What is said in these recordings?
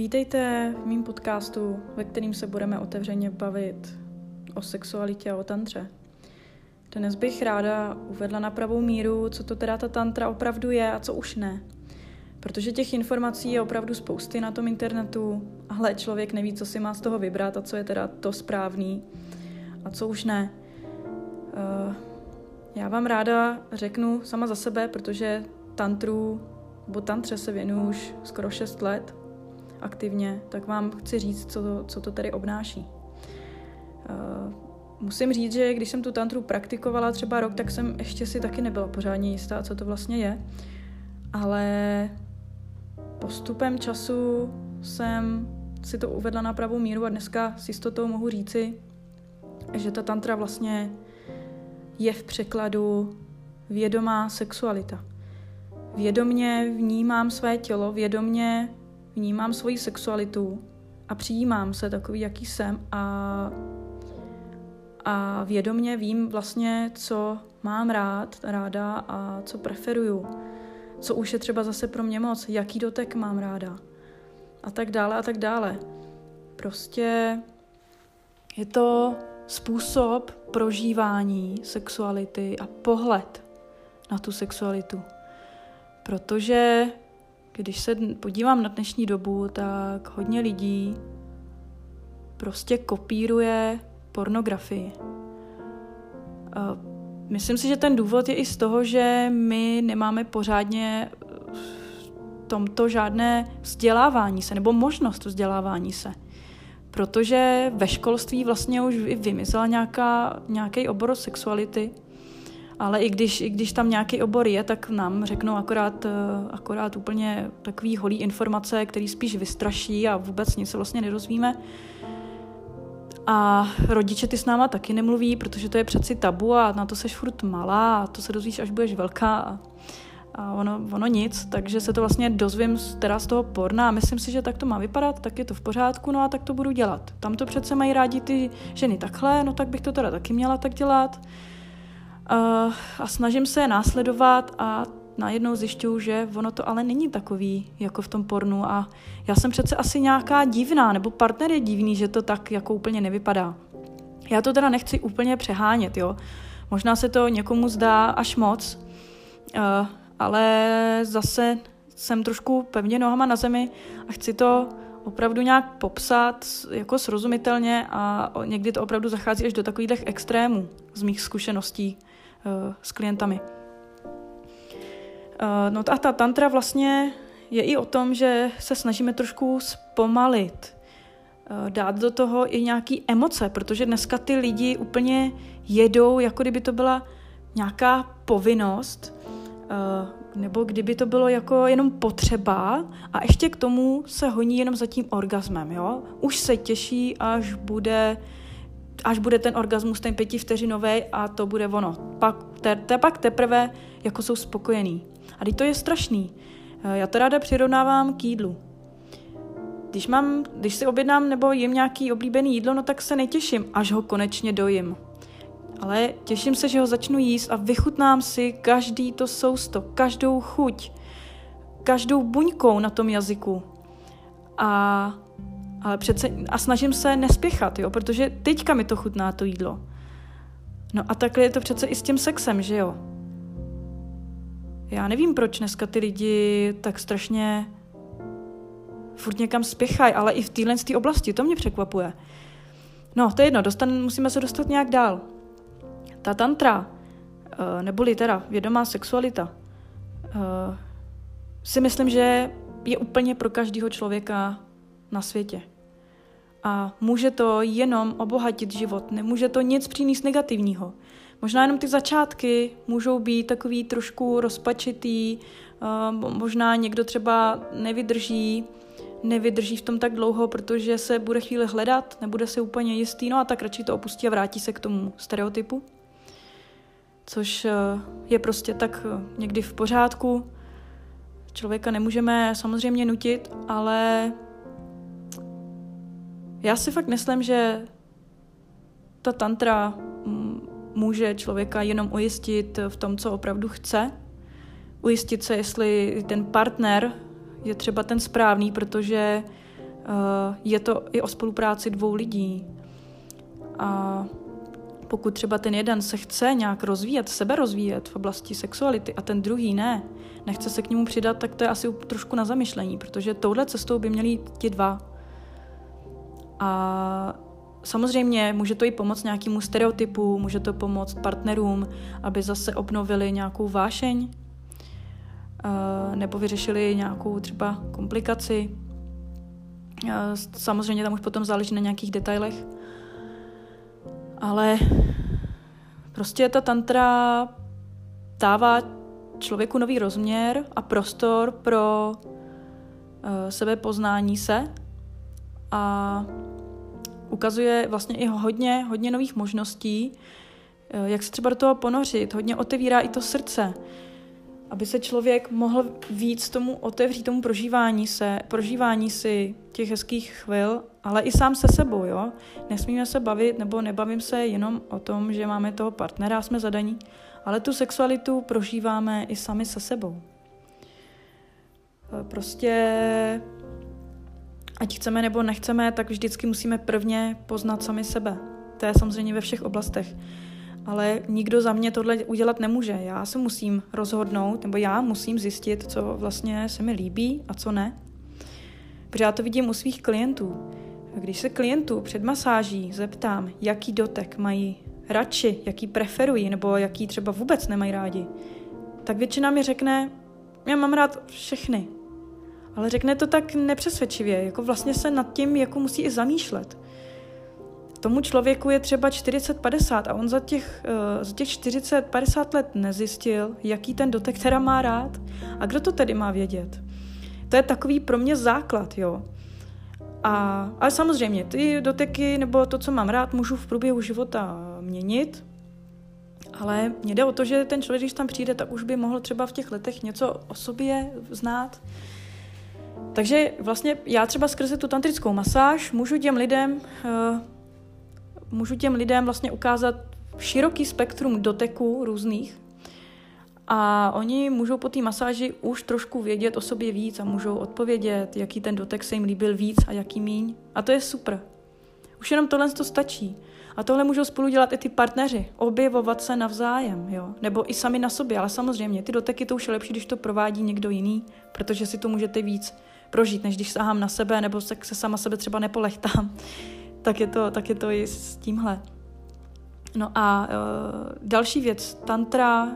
Vítejte v mém podcastu, ve kterým se budeme otevřeně bavit o sexualitě a o tantře. Dnes bych ráda uvedla na pravou míru, co to teda ta tantra opravdu je a co už ne. Protože těch informací je opravdu spousty na tom internetu, ale člověk neví, co si má z toho vybrat a co je teda to správný a co už ne. Uh, já vám ráda řeknu sama za sebe, protože tantru, nebo tantře se věnuju už skoro 6 let aktivně, tak vám chci říct, co to, co to tady obnáší. Uh, musím říct, že když jsem tu tantru praktikovala třeba rok, tak jsem ještě si taky nebyla pořádně jistá, co to vlastně je. Ale postupem času jsem si to uvedla na pravou míru a dneska s jistotou mohu říci, že ta tantra vlastně je v překladu vědomá sexualita. Vědomně vnímám své tělo, vědomně vnímám svoji sexualitu a přijímám se takový, jaký jsem a, a vědomně vím vlastně, co mám rád, ráda a co preferuju, co už je třeba zase pro mě moc, jaký dotek mám ráda a tak dále a tak dále. Prostě je to způsob prožívání sexuality a pohled na tu sexualitu. Protože když se podívám na dnešní dobu, tak hodně lidí prostě kopíruje pornografii. Myslím si, že ten důvod je i z toho, že my nemáme pořádně v tomto žádné vzdělávání se, nebo možnost vzdělávání se. Protože ve školství vlastně už vymyslela nějaká, nějaký obor sexuality, ale i když, i když tam nějaký obor je, tak nám řeknou akorát, eh, akorát úplně takový holý informace, který spíš vystraší a vůbec nic se vlastně nedozvíme. A rodiče ty s náma taky nemluví, protože to je přeci tabu a na to seš furt malá a to se dozvíš, až budeš velká a, a ono, ono nic, takže se to vlastně dozvím teda z toho porna a myslím si, že tak to má vypadat, tak je to v pořádku, no a tak to budu dělat. Tam to přece mají rádi ty ženy takhle, no tak bych to teda taky měla tak dělat a snažím se je následovat a najednou zjišťuju, že ono to ale není takový, jako v tom pornu a já jsem přece asi nějaká divná, nebo partner je divný, že to tak jako úplně nevypadá. Já to teda nechci úplně přehánět, jo. Možná se to někomu zdá až moc, uh, ale zase jsem trošku pevně nohama na zemi a chci to opravdu nějak popsat jako srozumitelně a někdy to opravdu zachází až do takových extrémů z mých zkušeností. Eh, s klientami. Eh, no a ta tantra vlastně je i o tom, že se snažíme trošku zpomalit, eh, dát do toho i nějaký emoce, protože dneska ty lidi úplně jedou, jako kdyby to byla nějaká povinnost, nebo kdyby to bylo jako jenom potřeba a ještě k tomu se honí jenom za tím orgasmem, jo? Už se těší, až bude až bude ten orgasmus ten pětivteřinový a to bude ono. Pak, te, te, pak teprve jako jsou spokojený. A teď to je strašný. Eh, já to ráda přirovnávám k jídlu. Když, mám, když si objednám nebo jim nějaký oblíbený jídlo, no tak se netěším, až ho konečně dojím. Ale těším se, že ho začnu jíst a vychutnám si každý to sousto, každou chuť, každou buňkou na tom jazyku. A ale přece, a snažím se nespěchat, jo, protože teďka mi to chutná to jídlo. No a takhle je to přece i s tím sexem, že jo. Já nevím, proč dneska ty lidi tak strašně furt někam spěchají, ale i v téhle oblasti, to mě překvapuje. No, to je jedno, dostan, musíme se dostat nějak dál. Ta tantra, eh, neboli teda vědomá sexualita, eh, si myslím, že je úplně pro každého člověka na světě. A může to jenom obohatit život, nemůže to nic přinést negativního. Možná jenom ty začátky můžou být takový trošku rozpačitý, možná někdo třeba nevydrží, nevydrží v tom tak dlouho, protože se bude chvíli hledat, nebude se úplně jistý, no a tak radši to opustí a vrátí se k tomu stereotypu. Což e, je prostě tak e, někdy v pořádku. Člověka nemůžeme samozřejmě nutit, ale já si fakt myslím, že ta tantra může člověka jenom ujistit v tom, co opravdu chce. Ujistit se, jestli ten partner je třeba ten správný, protože je to i o spolupráci dvou lidí. A pokud třeba ten jeden se chce nějak rozvíjet, sebe rozvíjet v oblasti sexuality a ten druhý ne, nechce se k němu přidat, tak to je asi trošku na zamyšlení, protože touhle cestou by měli jít ti dva. A samozřejmě může to i pomoct nějakému stereotypu, může to pomoct partnerům, aby zase obnovili nějakou vášeň, nebo vyřešili nějakou třeba komplikaci. Samozřejmě tam už potom záleží na nějakých detailech. Ale prostě ta tantra dává člověku nový rozměr a prostor pro uh, sebepoznání se a ukazuje vlastně i hodně, hodně nových možností, uh, jak se třeba do toho ponořit, hodně otevírá i to srdce, aby se člověk mohl víc tomu otevřít, tomu prožívání se, prožívání si těch hezkých chvil, ale i sám se sebou, jo. Nesmíme se bavit, nebo nebavím se jenom o tom, že máme toho partnera, jsme zadaní, ale tu sexualitu prožíváme i sami se sebou. E, prostě, ať chceme nebo nechceme, tak vždycky musíme prvně poznat sami sebe. To je samozřejmě ve všech oblastech. Ale nikdo za mě tohle udělat nemůže. Já se musím rozhodnout, nebo já musím zjistit, co vlastně se mi líbí a co ne. Protože já to vidím u svých klientů. Když se klientů před masáží zeptám, jaký dotek mají radši, jaký preferují, nebo jaký třeba vůbec nemají rádi, tak většina mi řekne, já mám rád všechny. Ale řekne to tak nepřesvědčivě, jako vlastně se nad tím jako musí i zamýšlet. Tomu člověku je třeba 40-50 a on za těch, uh, za těch 40-50 let nezjistil, jaký ten dotek teda má rád. A kdo to tedy má vědět? To je takový pro mě základ, jo. A, ale samozřejmě, ty doteky nebo to, co mám rád, můžu v průběhu života měnit, ale mě jde o to, že ten člověk, když tam přijde, tak už by mohl třeba v těch letech něco o sobě znát. Takže vlastně já třeba skrze tu tantrickou masáž můžu těm lidem, uh, můžu těm lidem vlastně ukázat široký spektrum doteků různých, a oni můžou po té masáži už trošku vědět o sobě víc a můžou odpovědět, jaký ten dotek se jim líbil víc a jaký míň. A to je super. Už jenom tohle to stačí. A tohle můžou spolu dělat i ty partneři, objevovat se navzájem, jo? nebo i sami na sobě, ale samozřejmě ty doteky to už je lepší, když to provádí někdo jiný, protože si to můžete víc prožít, než když sahám na sebe, nebo se, se sama sebe třeba nepolechtám, tak je to, tak je to i s tímhle. No a uh, další věc, tantra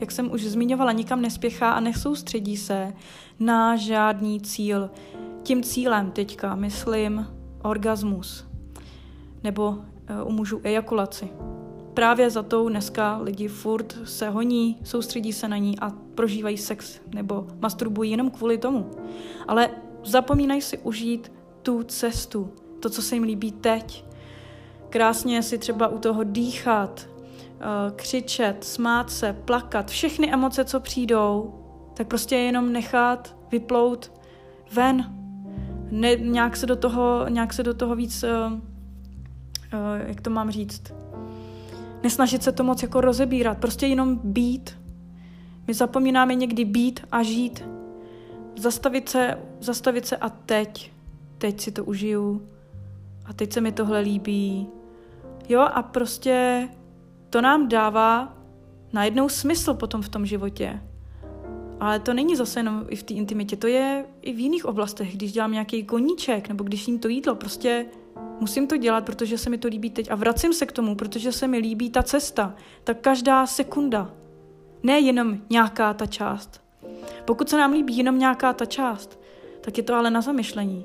jak jsem už zmiňovala, nikam nespěchá a nesoustředí se na žádný cíl. Tím cílem teďka myslím orgasmus nebo eh, u mužů ejakulaci. Právě za tou dneska lidi furt se honí, soustředí se na ní a prožívají sex nebo masturbují jenom kvůli tomu. Ale zapomínají si užít tu cestu, to, co se jim líbí teď. Krásně si třeba u toho dýchat, Eh, křičet, smát se, plakat, všechny emoce, co přijdou, tak prostě jenom nechat vyplout ven. Ne, nějak, se do toho, nějak se do toho víc, uh, uh, jak to mám říct, nesnažit se to moc jako rozebírat, prostě jenom být. My zapomínáme někdy být a žít. Zastavit se, zastavit se a teď, teď si to užiju a teď se mi tohle líbí. Jo a prostě to nám dává najednou smysl potom v tom životě. Ale to není zase jenom i v té intimitě, to je i v jiných oblastech, když dělám nějaký koníček nebo když jim to jídlo, prostě musím to dělat, protože se mi to líbí teď a vracím se k tomu, protože se mi líbí ta cesta, ta každá sekunda, ne jenom nějaká ta část. Pokud se nám líbí jenom nějaká ta část, tak je to ale na zamyšlení.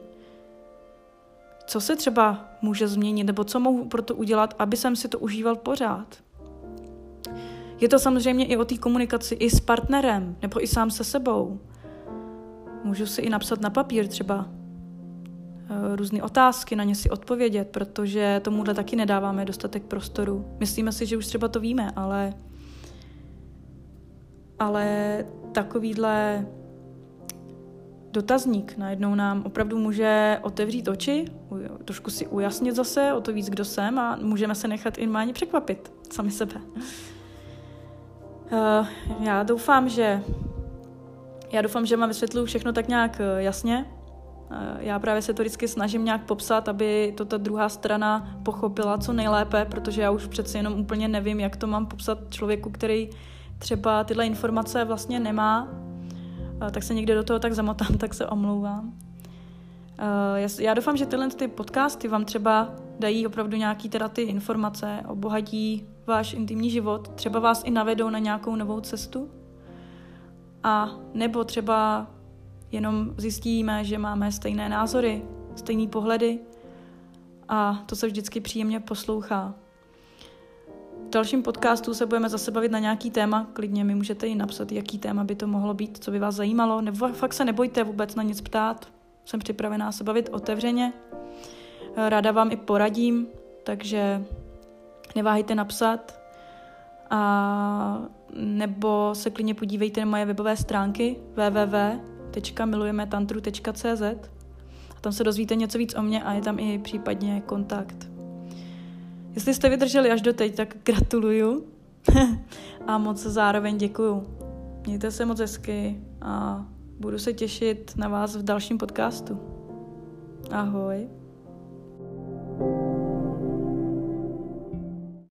Co se třeba může změnit, nebo co mohu pro to udělat, aby jsem si to užíval pořád? Je to samozřejmě i o té komunikaci i s partnerem, nebo i sám se sebou. Můžu si i napsat na papír třeba různé otázky, na ně si odpovědět, protože tomuhle taky nedáváme dostatek prostoru. Myslíme si, že už třeba to víme, ale ale takovýhle dotazník najednou nám opravdu může otevřít oči, trošku si ujasnit zase o to víc, kdo jsem a můžeme se nechat i máně překvapit sami sebe. Uh, já doufám, že já doufám, že vám vysvětluju všechno tak nějak uh, jasně Já právě se to vždycky snažím nějak popsat, aby to ta druhá strana pochopila co nejlépe, protože já už přece jenom úplně nevím, jak to mám popsat člověku, který třeba tyhle informace vlastně nemá, tak se někde do toho tak zamotám, tak se omlouvám. Já doufám, že tyhle ty podcasty vám třeba dají opravdu nějaký teda ty informace, obohatí váš intimní život, třeba vás i navedou na nějakou novou cestu. A nebo třeba jenom zjistíme, že máme stejné názory, stejné pohledy a to se vždycky příjemně poslouchá. V dalším podcastu se budeme zase bavit na nějaký téma, klidně mi můžete i napsat, jaký téma by to mohlo být, co by vás zajímalo, nebo fakt se nebojte vůbec na nic ptát, jsem připravená se bavit otevřeně. Ráda vám i poradím, takže neváhejte napsat. A nebo se klidně podívejte na moje webové stránky www.milujemetantru.cz a tam se dozvíte něco víc o mě a je tam i případně kontakt. Jestli jste vydrželi až do teď, tak gratuluju a moc zároveň děkuju. Mějte se moc hezky a budu se těšit na vás v dalším podcastu. Ahoj.